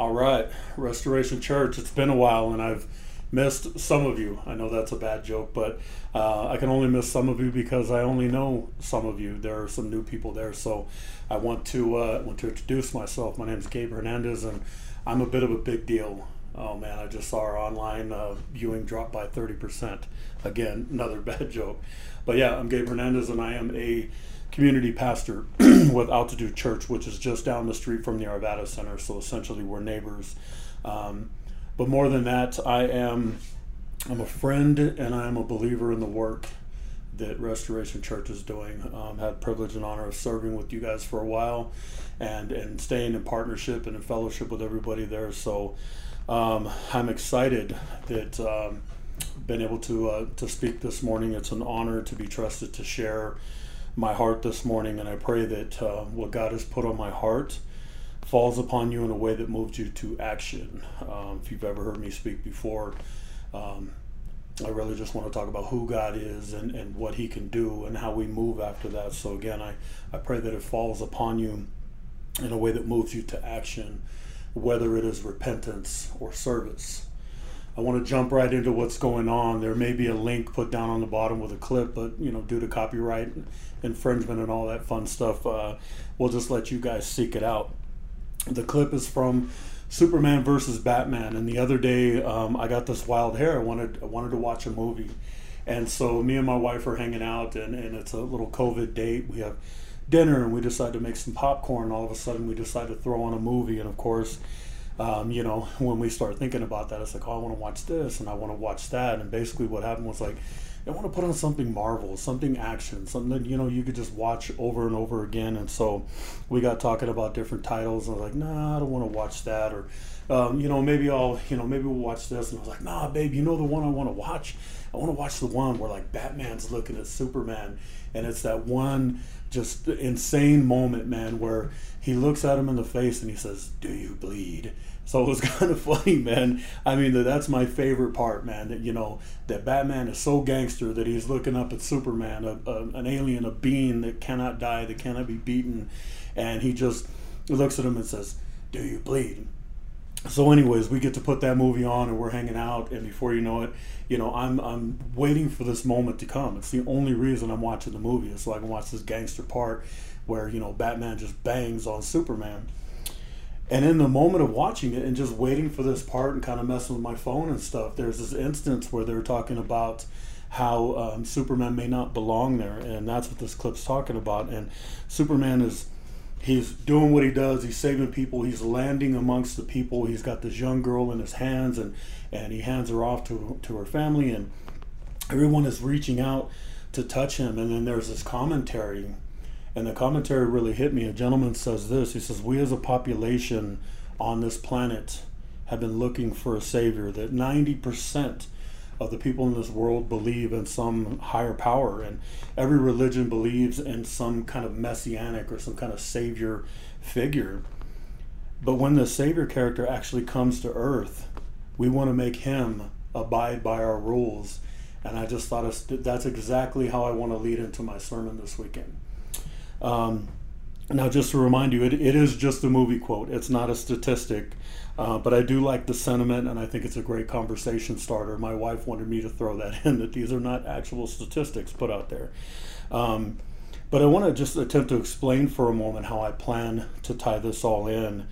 All right, Restoration Church. It's been a while, and I've missed some of you. I know that's a bad joke, but uh, I can only miss some of you because I only know some of you. There are some new people there, so I want to uh, want to introduce myself. My name is Gabe Hernandez, and I'm a bit of a big deal. Oh man, I just saw our online uh, viewing drop by 30%. Again, another bad joke. But yeah, I'm Gabe Hernandez, and I am a community pastor with Altitude Church, which is just down the street from the Arvada Center. So essentially, we're neighbors. Um, but more than that, I am I'm a friend and I am a believer in the work that Restoration Church is doing. Um, had privilege and honor of serving with you guys for a while, and and staying in partnership and in fellowship with everybody there. So um, I'm excited that. Um, been able to uh, to speak this morning. It's an honor to be trusted to share my heart this morning, and I pray that uh, what God has put on my heart falls upon you in a way that moves you to action. Um, if you've ever heard me speak before, um, I really just want to talk about who God is and, and what He can do and how we move after that. So, again, I, I pray that it falls upon you in a way that moves you to action, whether it is repentance or service. I want to jump right into what's going on. There may be a link put down on the bottom with a clip, but you know, due to copyright infringement and all that fun stuff, uh, we'll just let you guys seek it out. The clip is from Superman versus Batman, and the other day um, I got this wild hair. I wanted I wanted to watch a movie, and so me and my wife are hanging out, and, and it's a little COVID date. We have dinner, and we decide to make some popcorn. All of a sudden, we decide to throw on a movie, and of course um, you know, when we start thinking about that, it's like, oh, I want to watch this and I want to watch that. And basically, what happened was like, I want to put on something Marvel, something action, something that, you know, you could just watch over and over again. And so we got talking about different titles. And I was like, nah, I don't want to watch that. Or, um, you know, maybe I'll, you know, maybe we'll watch this. And I was like, nah, babe, you know the one I want to watch? I want to watch the one where like Batman's looking at Superman. And it's that one just insane moment, man, where he looks at him in the face and he says, Do you bleed? So it was kind of funny, man. I mean, that's my favorite part, man. That you know that Batman is so gangster that he's looking up at Superman, a, a, an alien, a being that cannot die, that cannot be beaten, and he just looks at him and says, "Do you bleed?" So, anyways, we get to put that movie on, and we're hanging out, and before you know it, you know, I'm I'm waiting for this moment to come. It's the only reason I'm watching the movie is so I can watch this gangster part where you know Batman just bangs on Superman and in the moment of watching it and just waiting for this part and kind of messing with my phone and stuff, there's this instance where they're talking about how um, Superman may not belong there, and that's what this clip's talking about. And Superman is he's doing what he does. He's saving people. He's landing amongst the people. He's got this young girl in his hands, and and he hands her off to to her family, and everyone is reaching out to touch him. And then there's this commentary and the commentary really hit me. A gentleman says this he says, We as a population on this planet have been looking for a savior, that 90% of the people in this world believe in some higher power, and every religion believes in some kind of messianic or some kind of savior figure. But when the savior character actually comes to earth, we want to make him abide by our rules. And I just thought that's exactly how I want to lead into my sermon this weekend. Um, now, just to remind you, it, it is just a movie quote. It's not a statistic. Uh, but I do like the sentiment, and I think it's a great conversation starter. My wife wanted me to throw that in that these are not actual statistics put out there. Um, but I want to just attempt to explain for a moment how I plan to tie this all in.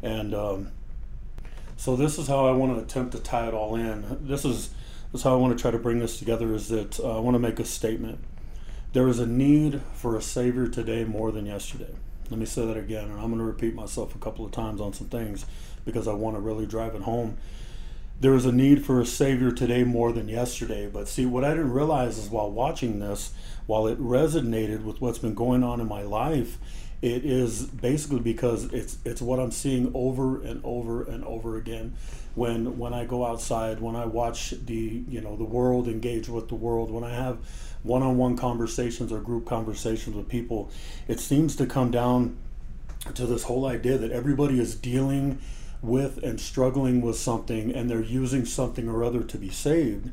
And um, so, this is how I want to attempt to tie it all in. This is, this is how I want to try to bring this together is that uh, I want to make a statement. There is a need for a Savior today more than yesterday. Let me say that again, and I'm going to repeat myself a couple of times on some things because I want to really drive it home. There is a need for a Savior today more than yesterday. But see, what I didn't realize is while watching this, while it resonated with what's been going on in my life, it is basically because it's it's what I'm seeing over and over and over again. When when I go outside, when I watch the you know the world engage with the world, when I have one-on-one conversations or group conversations with people, it seems to come down to this whole idea that everybody is dealing with and struggling with something and they're using something or other to be saved.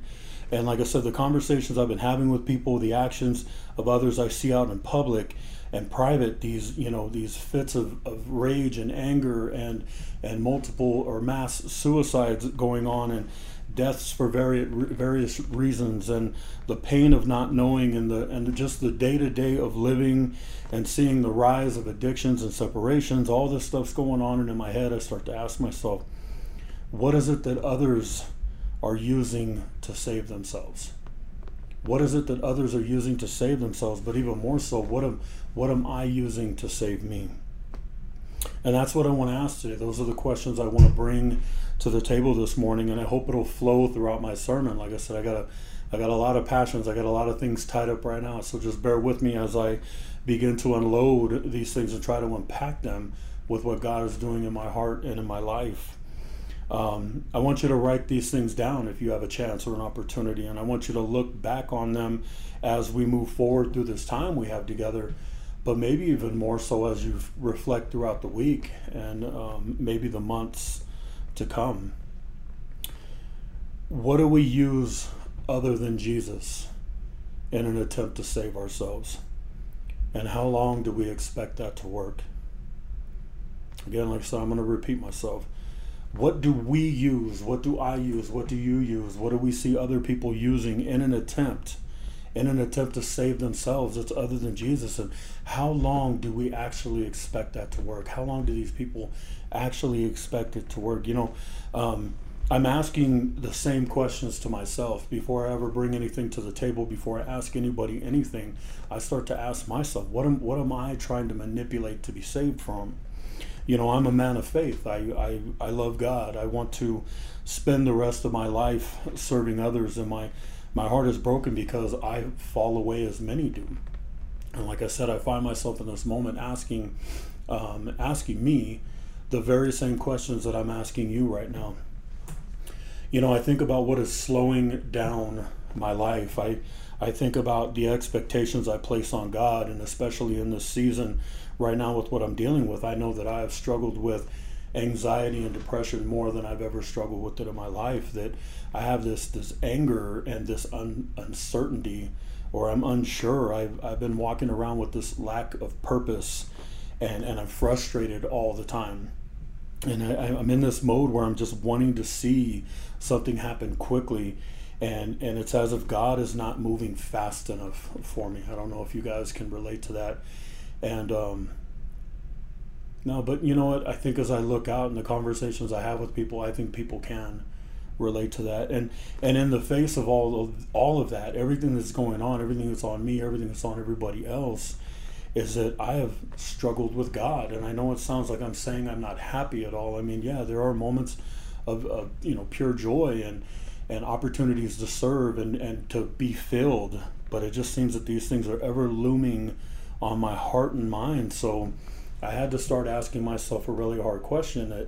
And like I said, the conversations I've been having with people, the actions of others I see out in public and private, these you know these fits of, of rage and anger and and multiple or mass suicides going on and deaths for various various reasons and the pain of not knowing and the and just the day to day of living and seeing the rise of addictions and separations all this stuff's going on and in my head I start to ask myself what is it that others are using to save themselves what is it that others are using to save themselves but even more so what am what am I using to save me and that's what I want to ask today those are the questions I want to bring to the table this morning, and I hope it'll flow throughout my sermon. Like I said, I got a, I got a lot of passions. I got a lot of things tied up right now. So just bear with me as I begin to unload these things and try to unpack them with what God is doing in my heart and in my life. Um, I want you to write these things down if you have a chance or an opportunity, and I want you to look back on them as we move forward through this time we have together. But maybe even more so as you reflect throughout the week and um, maybe the months to come. What do we use other than Jesus in an attempt to save ourselves? And how long do we expect that to work? Again, like I said, I'm going to repeat myself. What do we use? What do I use? What do you use? What do we see other people using in an attempt? in an attempt to save themselves it's other than jesus and how long do we actually expect that to work how long do these people actually expect it to work you know um, i'm asking the same questions to myself before i ever bring anything to the table before i ask anybody anything i start to ask myself what am, what am i trying to manipulate to be saved from you know i'm a man of faith I, I i love god i want to spend the rest of my life serving others and my my heart is broken because I fall away as many do. And like I said, I find myself in this moment asking, um, asking me the very same questions that I'm asking you right now. You know, I think about what is slowing down my life. I, I think about the expectations I place on God, and especially in this season right now with what I'm dealing with, I know that I have struggled with anxiety and depression more than I've ever struggled with it in my life. That I have this this anger and this un, uncertainty, or I'm unsure. I've I've been walking around with this lack of purpose, and and I'm frustrated all the time. And I, I'm in this mode where I'm just wanting to see something happen quickly, and and it's as if God is not moving fast enough for me. I don't know if you guys can relate to that, and um, no, but you know what? I think as I look out in the conversations I have with people, I think people can relate to that. And and in the face of all of all of that, everything that's going on, everything that's on me, everything that's on everybody else, is that I have struggled with God. And I know it sounds like I'm saying I'm not happy at all. I mean, yeah, there are moments of, of you know pure joy and and opportunities to serve and, and to be filled. But it just seems that these things are ever looming on my heart and mind. So I had to start asking myself a really hard question that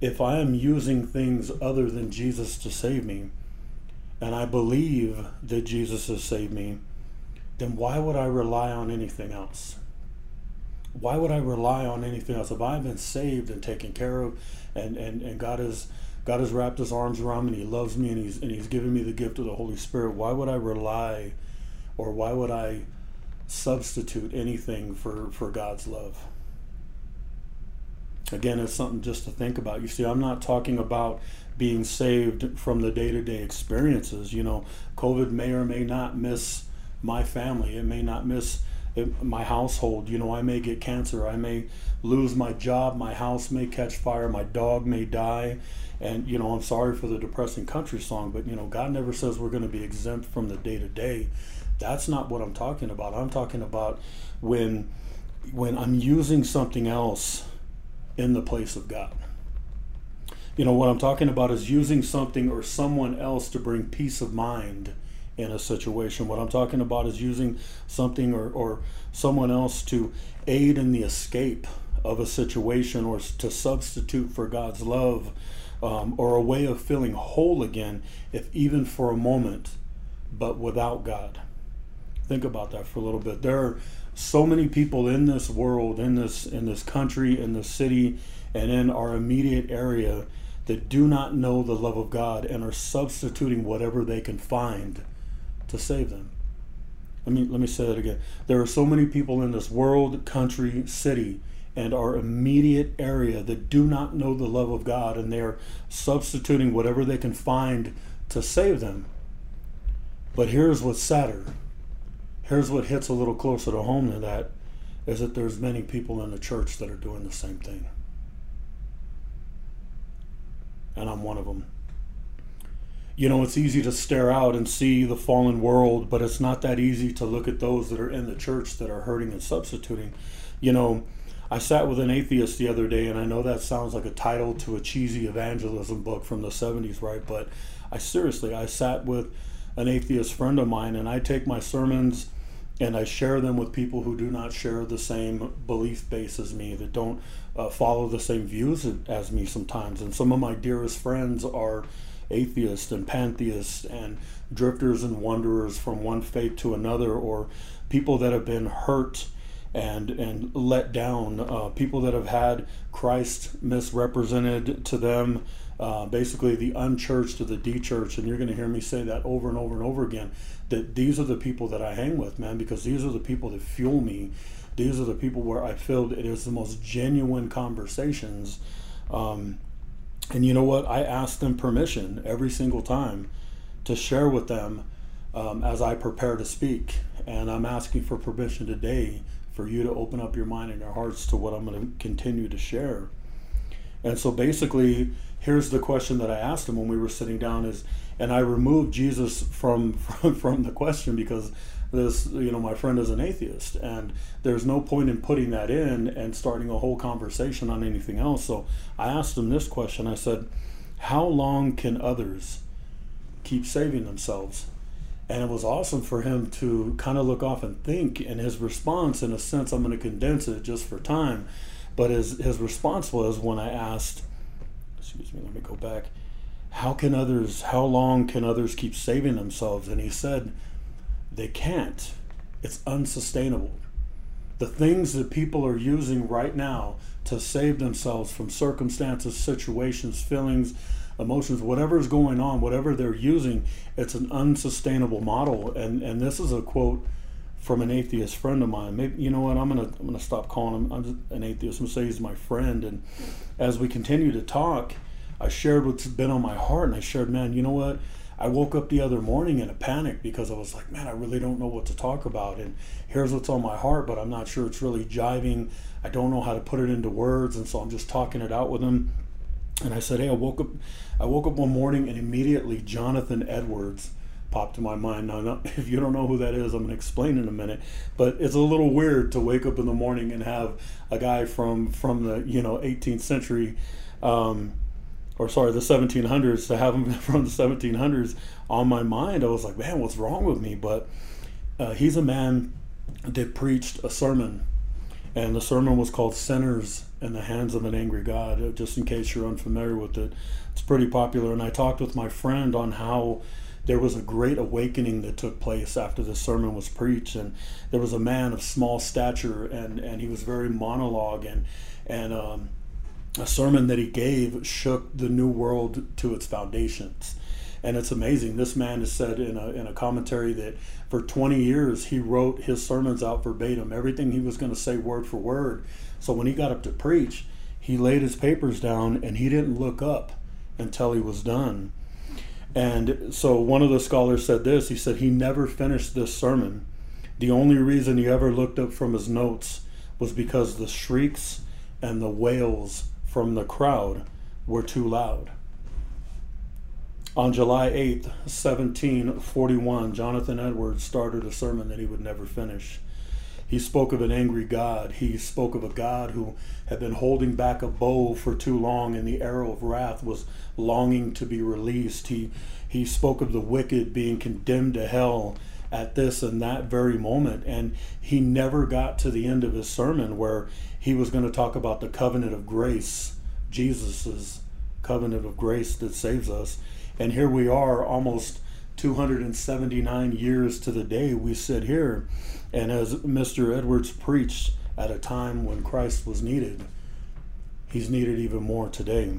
if I am using things other than Jesus to save me, and I believe that Jesus has saved me, then why would I rely on anything else? Why would I rely on anything else? If I've been saved and taken care of and, and, and God has God has wrapped his arms around me and he loves me and he's and he's given me the gift of the Holy Spirit, why would I rely or why would I substitute anything for, for God's love? again, it's something just to think about. You see, I'm not talking about being saved from the day to day experiences. You know, COVID may or may not miss my family, it may not miss eh, my household. You know, I may get cancer, I may lose my job, my house may catch fire, my dog may die. And, you know, I'm sorry for the depressing country song, but, you know, God never says we're going to be exempt from the day to day. That's not what I'm talking about. I'm talking about when when I'm using something else in the place of God. You know, what I'm talking about is using something or someone else to bring peace of mind in a situation. What I'm talking about is using something or, or someone else to aid in the escape of a situation or to substitute for God's love um, or a way of feeling whole again, if even for a moment, but without God. Think about that for a little bit. There are so many people in this world, in this in this country, in this city, and in our immediate area that do not know the love of God and are substituting whatever they can find to save them. Let me let me say that again. There are so many people in this world, country, city, and our immediate area that do not know the love of God and they're substituting whatever they can find to save them. But here's what's sadder. Here's what hits a little closer to home than that is that there's many people in the church that are doing the same thing. And I'm one of them. You know, it's easy to stare out and see the fallen world, but it's not that easy to look at those that are in the church that are hurting and substituting. You know, I sat with an atheist the other day, and I know that sounds like a title to a cheesy evangelism book from the 70s, right? But I seriously, I sat with an atheist friend of mine, and I take my sermons and I share them with people who do not share the same belief base as me, that don't uh, follow the same views as me sometimes. And some of my dearest friends are atheists and pantheists and drifters and wanderers from one faith to another, or people that have been hurt and and let down, uh, people that have had Christ misrepresented to them, uh, basically the unchurched to the dechurched, and you're going to hear me say that over and over and over again. That these are the people that I hang with, man, because these are the people that fuel me. These are the people where I feel it is the most genuine conversations. Um, and you know what? I ask them permission every single time to share with them um, as I prepare to speak. And I'm asking for permission today for you to open up your mind and your hearts to what I'm going to continue to share. And so basically, here's the question that I asked him when we were sitting down is, and I removed Jesus from, from, from the question because this, you know, my friend is an atheist and there's no point in putting that in and starting a whole conversation on anything else. So I asked him this question. I said, how long can others keep saving themselves? and it was awesome for him to kind of look off and think and his response in a sense i'm going to condense it just for time but his, his response was when i asked excuse me let me go back. How can others how long can others keep saving themselves? And he said they can't. It's unsustainable. The things that people are using right now to save themselves from circumstances situations feelings emotions, whatever is going on, whatever they're using, it's an unsustainable model. And and this is a quote from an atheist friend of mine. Maybe you know what? I'm gonna I'm gonna stop calling him. I'm an atheist. I'm gonna say he's my friend. And as we continue to talk, I shared what's been on my heart, and I shared, man, you know what? I woke up the other morning in a panic because I was like, man, I really don't know what to talk about. And here's what's on my heart, but I'm not sure it's really jiving. I don't know how to put it into words. And so I'm just talking it out with him. And I said, hey, I woke up, I woke up one morning and immediately Jonathan Edwards popped to my mind. Now, if you don't know who that is, I'm going to explain in a minute. But it's a little weird to wake up in the morning and have a guy from from the you know 18th century, um, or sorry, the 1700s, to have him from the 1700s on my mind. I was like, man, what's wrong with me? But uh, he's a man that preached a sermon, and the sermon was called "Sinners in the hands of an angry God. Uh, just in case you're unfamiliar with it, it's pretty popular. And I talked with my friend on how there was a great awakening that took place after the sermon was preached, and there was a man of small stature, and and he was very monologue, and and um, a sermon that he gave shook the new world to its foundations. And it's amazing. This man has said in a, in a commentary that for 20 years he wrote his sermons out verbatim, everything he was going to say word for word so when he got up to preach, he laid his papers down and he didn't look up until he was done. And so one of the scholars said this he said he never finished this sermon. The only reason he ever looked up from his notes was because the shrieks and the wails from the crowd were too loud. On July 8th, 1741, Jonathan Edwards started a sermon that he would never finish. He spoke of an angry God. He spoke of a God who had been holding back a bow for too long and the arrow of wrath was longing to be released. He, he spoke of the wicked being condemned to hell at this and that very moment. And he never got to the end of his sermon where he was going to talk about the covenant of grace, Jesus's covenant of grace that saves us. And here we are, almost 279 years to the day we sit here and as Mr. Edwards preached at a time when Christ was needed, he's needed even more today.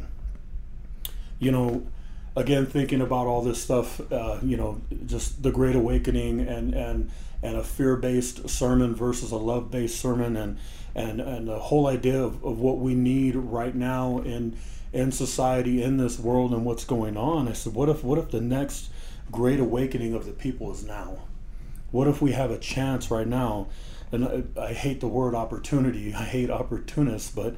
you know, again thinking about all this stuff, uh, you know, just the Great Awakening and and and a fear-based sermon versus a love-based sermon, and and and the whole idea of, of what we need right now in in society, in this world, and what's going on. I said, what if what if the next great awakening of the people is now? What if we have a chance right now? And I, I hate the word opportunity. I hate opportunists, but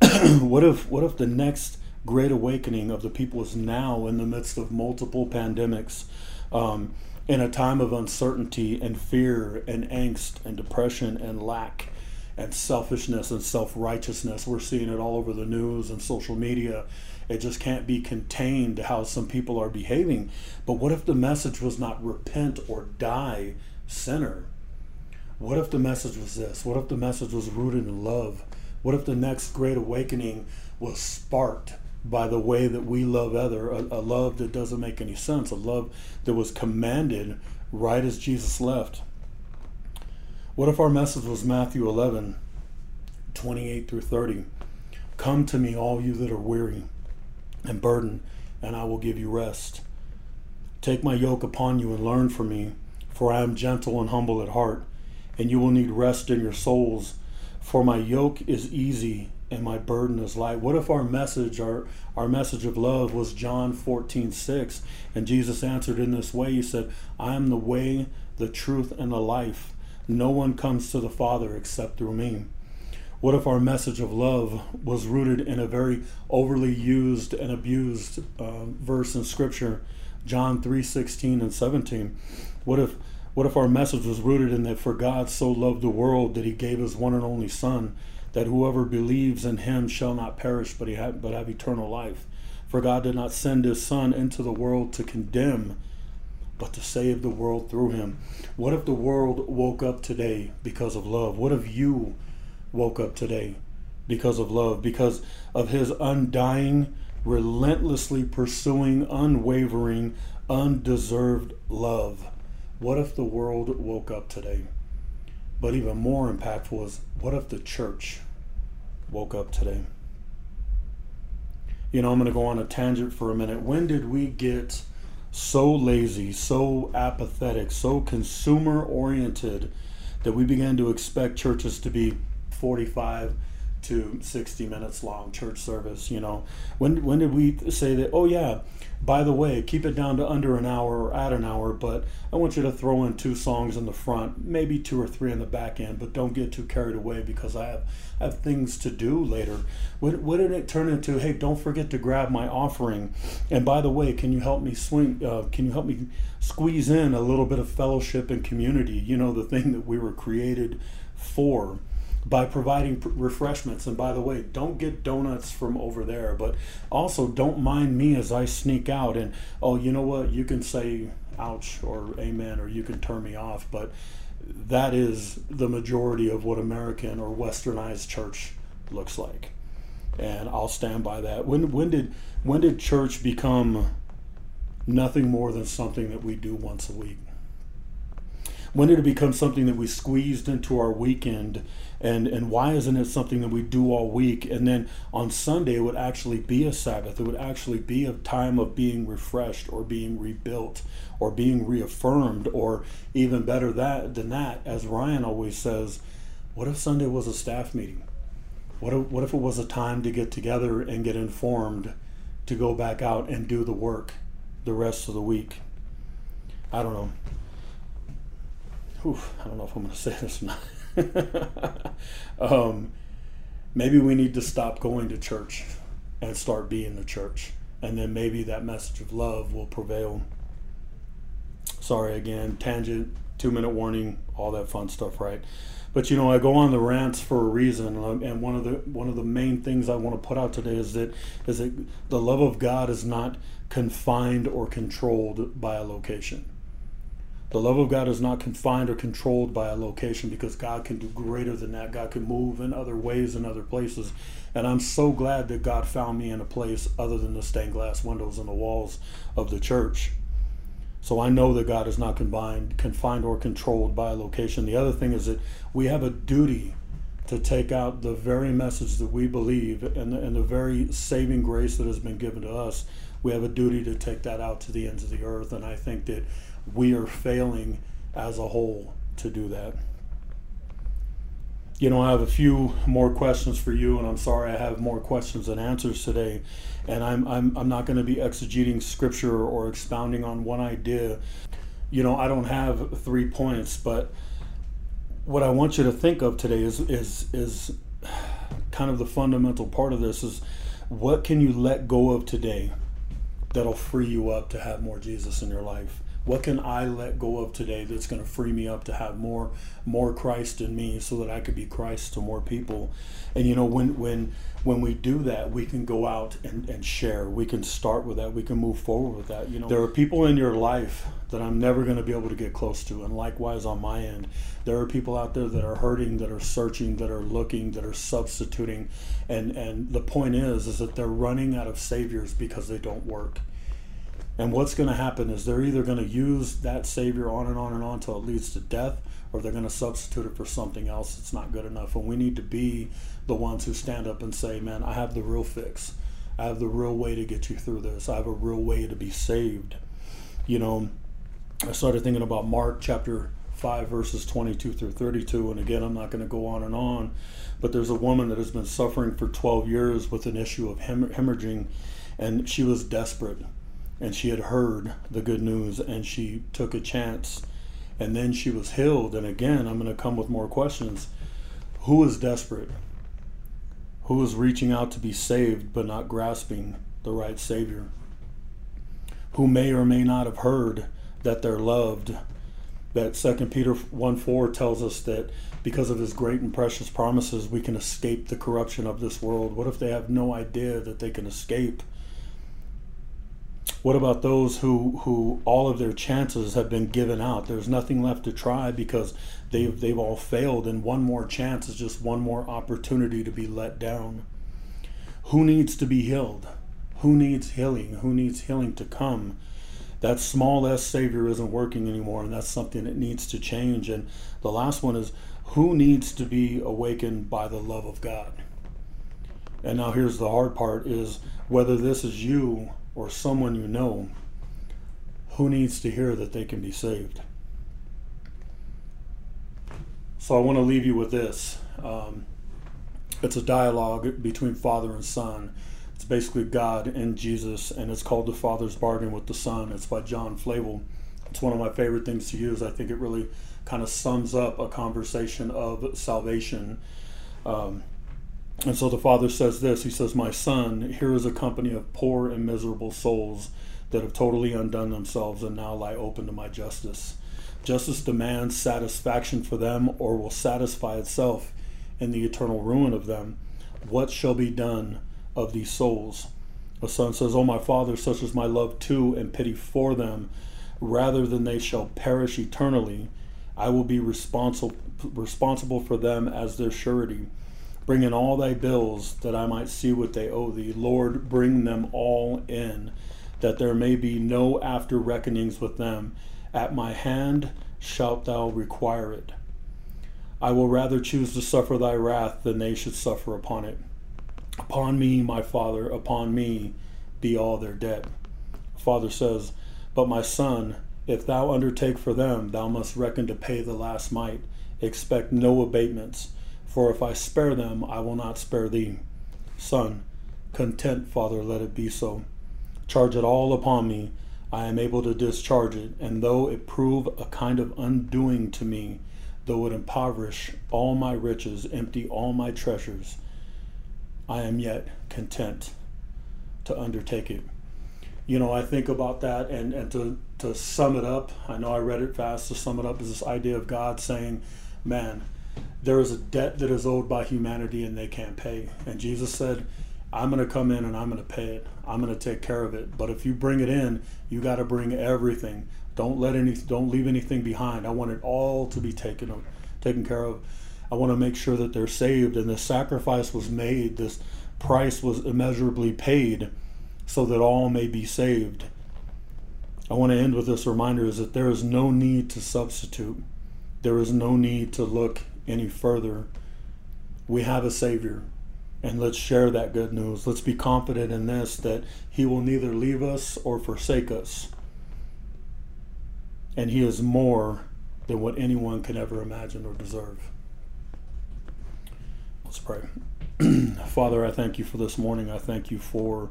what if what if the next great awakening of the people is now in the midst of multiple pandemics, um, in a time of uncertainty and fear and angst and depression and lack and selfishness and self righteousness. We're seeing it all over the news and social media. It just can't be contained how some people are behaving. But what if the message was not repent or die sinner? What if the message was this? What if the message was rooted in love? What if the next great awakening was sparked by the way that we love other, a, a love that doesn't make any sense, a love that was commanded right as Jesus left? What if our message was Matthew 11, 28 through 30? Come to me, all you that are weary and burdened, and I will give you rest. Take my yoke upon you and learn from me, for I am gentle and humble at heart, and you will need rest in your souls. For my yoke is easy and my burden is light. What if our message, our, our message of love was John 14, 6, and Jesus answered in this way? He said, I am the way, the truth, and the life. No one comes to the Father except through me. What if our message of love was rooted in a very overly used and abused uh, verse in Scripture, John 3 16 and 17? What if, what if our message was rooted in that for God so loved the world that he gave his one and only Son, that whoever believes in him shall not perish but, he but have eternal life? For God did not send his Son into the world to condemn but to save the world through him. What if the world woke up today because of love? What if you woke up today because of love, because of his undying, relentlessly pursuing, unwavering, undeserved love? What if the world woke up today? But even more impactful is what if the church woke up today? You know, I'm going to go on a tangent for a minute. When did we get so lazy, so apathetic, so consumer oriented that we began to expect churches to be 45 to 60 minutes long church service you know. When when did we say that oh yeah by the way keep it down to under an hour or at an hour but i want you to throw in two songs in the front maybe two or three in the back end but don't get too carried away because i have I have things to do later. What, what did it turn into hey don't forget to grab my offering. And by the way can you help me swing uh, can you help me squeeze in a little bit of fellowship and community? You know the thing that we were created for by providing refreshments. And by the way, don't get donuts from over there, but also don't mind me as I sneak out and, oh, you know what, you can say ouch or amen or you can turn me off, but that is the majority of what American or westernized church looks like. And I'll stand by that. When when did when did church become nothing more than something that we do once a week? When did it become something that we squeezed into our weekend? And and why isn't it something that we do all week? And then on sunday it would actually be a sabbath. It would actually be a time of being refreshed or being rebuilt or being reaffirmed or even better that than that as ryan always says what if sunday was a staff meeting? What if, what if it was a time to get together and get informed to go back out and do the work the rest of the week? I don't know Whew, i don't know if i'm going to say this or not um, maybe we need to stop going to church and start being the church. And then maybe that message of love will prevail. Sorry again, tangent, two minute warning, all that fun stuff, right? But you know, I go on the rants for a reason, and one of the one of the main things I want to put out today is that is that the love of God is not confined or controlled by a location. The love of God is not confined or controlled by a location because God can do greater than that. God can move in other ways in other places. And I'm so glad that God found me in a place other than the stained glass windows and the walls of the church. So I know that God is not confined, confined or controlled by a location. The other thing is that we have a duty to take out the very message that we believe and the, and the very saving grace that has been given to us. We have a duty to take that out to the ends of the earth, and I think that we are failing as a whole to do that. You know, I have a few more questions for you, and I'm sorry I have more questions than answers today. And I'm, I'm, I'm not going to be exegeting scripture or expounding on one idea. You know, I don't have three points, but what I want you to think of today is is is kind of the fundamental part of this is what can you let go of today that'll free you up to have more Jesus in your life? What can I let go of today that's going to free me up to have more more Christ in me so that I could be Christ to more people? And you know when when when we do that, we can go out and, and share. We can start with that. We can move forward with that. You know, there are people in your life that I'm never going to be able to get close to, and likewise on my end, there are people out there that are hurting, that are searching, that are looking, that are substituting, and and the point is, is that they're running out of saviors because they don't work. And what's going to happen is they're either going to use that Savior on and on and on until it leads to death, or they're going to substitute it for something else that's not good enough. And we need to be the ones who stand up and say, Man, I have the real fix. I have the real way to get you through this. I have a real way to be saved. You know, I started thinking about Mark chapter 5, verses 22 through 32. And again, I'm not going to go on and on, but there's a woman that has been suffering for 12 years with an issue of hemorrhaging, and she was desperate and she had heard the good news and she took a chance. And then she was healed. And again i'm going to come with more questions. Who is desperate? Who is reaching out to be saved but not grasping the right savior? Who may or may not have heard that they're loved? That second peter 1 4 tells us that because of his great and precious promises we can escape the corruption of this world. What if they have no idea that they can escape what about those who, who all of their chances have been given out? There's nothing left to try because they've, they've all failed, and one more chance is just one more opportunity to be let down. Who needs to be healed? Who needs healing? Who needs healing to come? That small s Savior isn't working anymore, and that's something that needs to change. And the last one is who needs to be awakened by the love of God? And now here's the hard part is whether this is you or someone you know who needs to hear that they can be saved. So I want to leave you with this. Um, it's a dialogue between father and son. It's basically God and Jesus, and it's called The Father's Bargain with the Son. It's by John Flavel. It's one of my favorite things to use. I think it really kind of sums up a conversation of salvation. Um, and so the father says this He says, My son, here is a company of poor and miserable souls that have totally undone themselves and now lie open to my justice. Justice demands satisfaction for them or will satisfy itself in the eternal ruin of them. What shall be done of these souls? The son says, O my father, such is my love to and pity for them, rather than they shall perish eternally. I will be responsible responsible for them as their surety. Bring in all thy bills, that I might see what they owe thee. Lord, bring them all in, that there may be no after reckonings with them. At my hand shalt thou require it. I will rather choose to suffer thy wrath than they should suffer upon it. Upon me, my father, upon me be all their debt. Father says, But my son, if thou undertake for them, thou must reckon to pay the last mite. Expect no abatements for if I spare them, I will not spare thee. Son, content, Father, let it be so. Charge it all upon me. I am able to discharge it, and though it prove a kind of undoing to me, though it impoverish all my riches, empty all my treasures, I am yet content to undertake it. You know, I think about that, and, and to, to sum it up, I know I read it fast, to sum it up is this idea of God saying, Man, there is a debt that is owed by humanity and they can't pay. And Jesus said, I'm going to come in and I'm going to pay it. I'm going to take care of it. But if you bring it in, you got to bring everything. Don't let any don't leave anything behind. I want it all to be taken taken care of. I want to make sure that they're saved and the sacrifice was made. This price was immeasurably paid so that all may be saved. I want to end with this reminder is that there is no need to substitute. There is no need to look any further. we have a Savior. And let's share that good news. Let's be confident in this that He will neither leave us or forsake us. And He is more than what anyone can ever imagine or deserve. Let's pray. Father, I thank you for this morning. I thank you for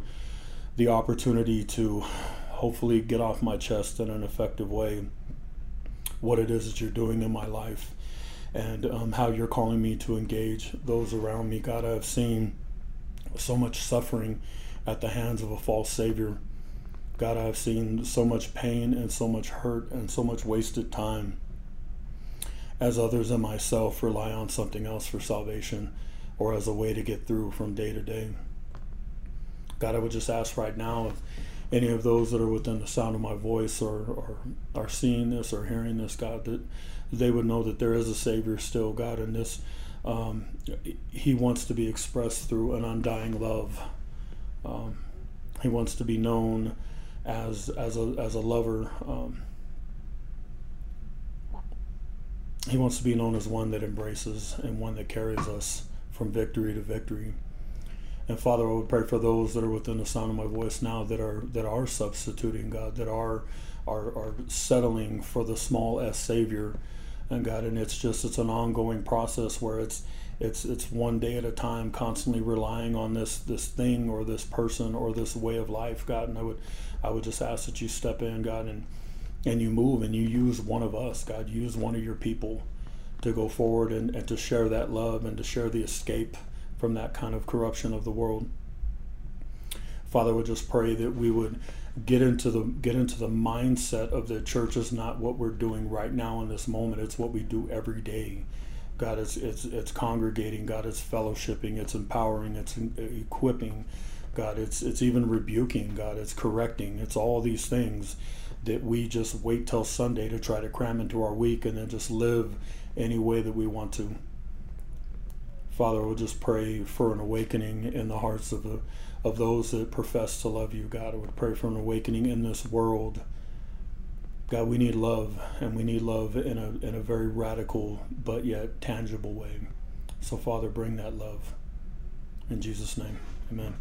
the opportunity to hopefully get off my chest in an effective way what it is that you're doing in my life and um, how you're calling me to engage those around me. God, I've seen so much suffering at the hands of a false Savior. God, I've seen so much pain and so much hurt and so much wasted time as others and myself rely on something else for salvation or as a way to get through from day to day. God, I would just ask right now if any of those that are within the sound of my voice or, or are seeing this or hearing this, God, that they would know that there is a Savior still, God, and this um, He wants to be expressed through an undying love. Um, he wants to be known as as a as a lover. Um, he wants to be known as one that embraces and one that carries us from victory to victory. And Father, I would pray for those that are within the sound of my voice now that are that are substituting God, that are are, are settling for the small s Savior, and God, and it's just it's an ongoing process where it's it's it's one day at a time, constantly relying on this this thing or this person or this way of life, God. And I would I would just ask that you step in, God, and and you move and you use one of us, God, use one of your people to go forward and, and to share that love and to share the escape from that kind of corruption of the world. Father, we just pray that we would get into the get into the mindset of the church is not what we're doing right now in this moment. It's what we do every day. God, it's it's it's congregating. God, it's fellowshipping. It's empowering. It's uh, equipping. God, it's it's even rebuking. God, it's correcting. It's all these things that we just wait till Sunday to try to cram into our week and then just live any way that we want to. Father, we'll just pray for an awakening in the hearts of the of those that profess to love you, God. I would pray for an awakening in this world. God, we need love, and we need love in a in a very radical but yet tangible way. So, Father, bring that love. In Jesus' name, amen.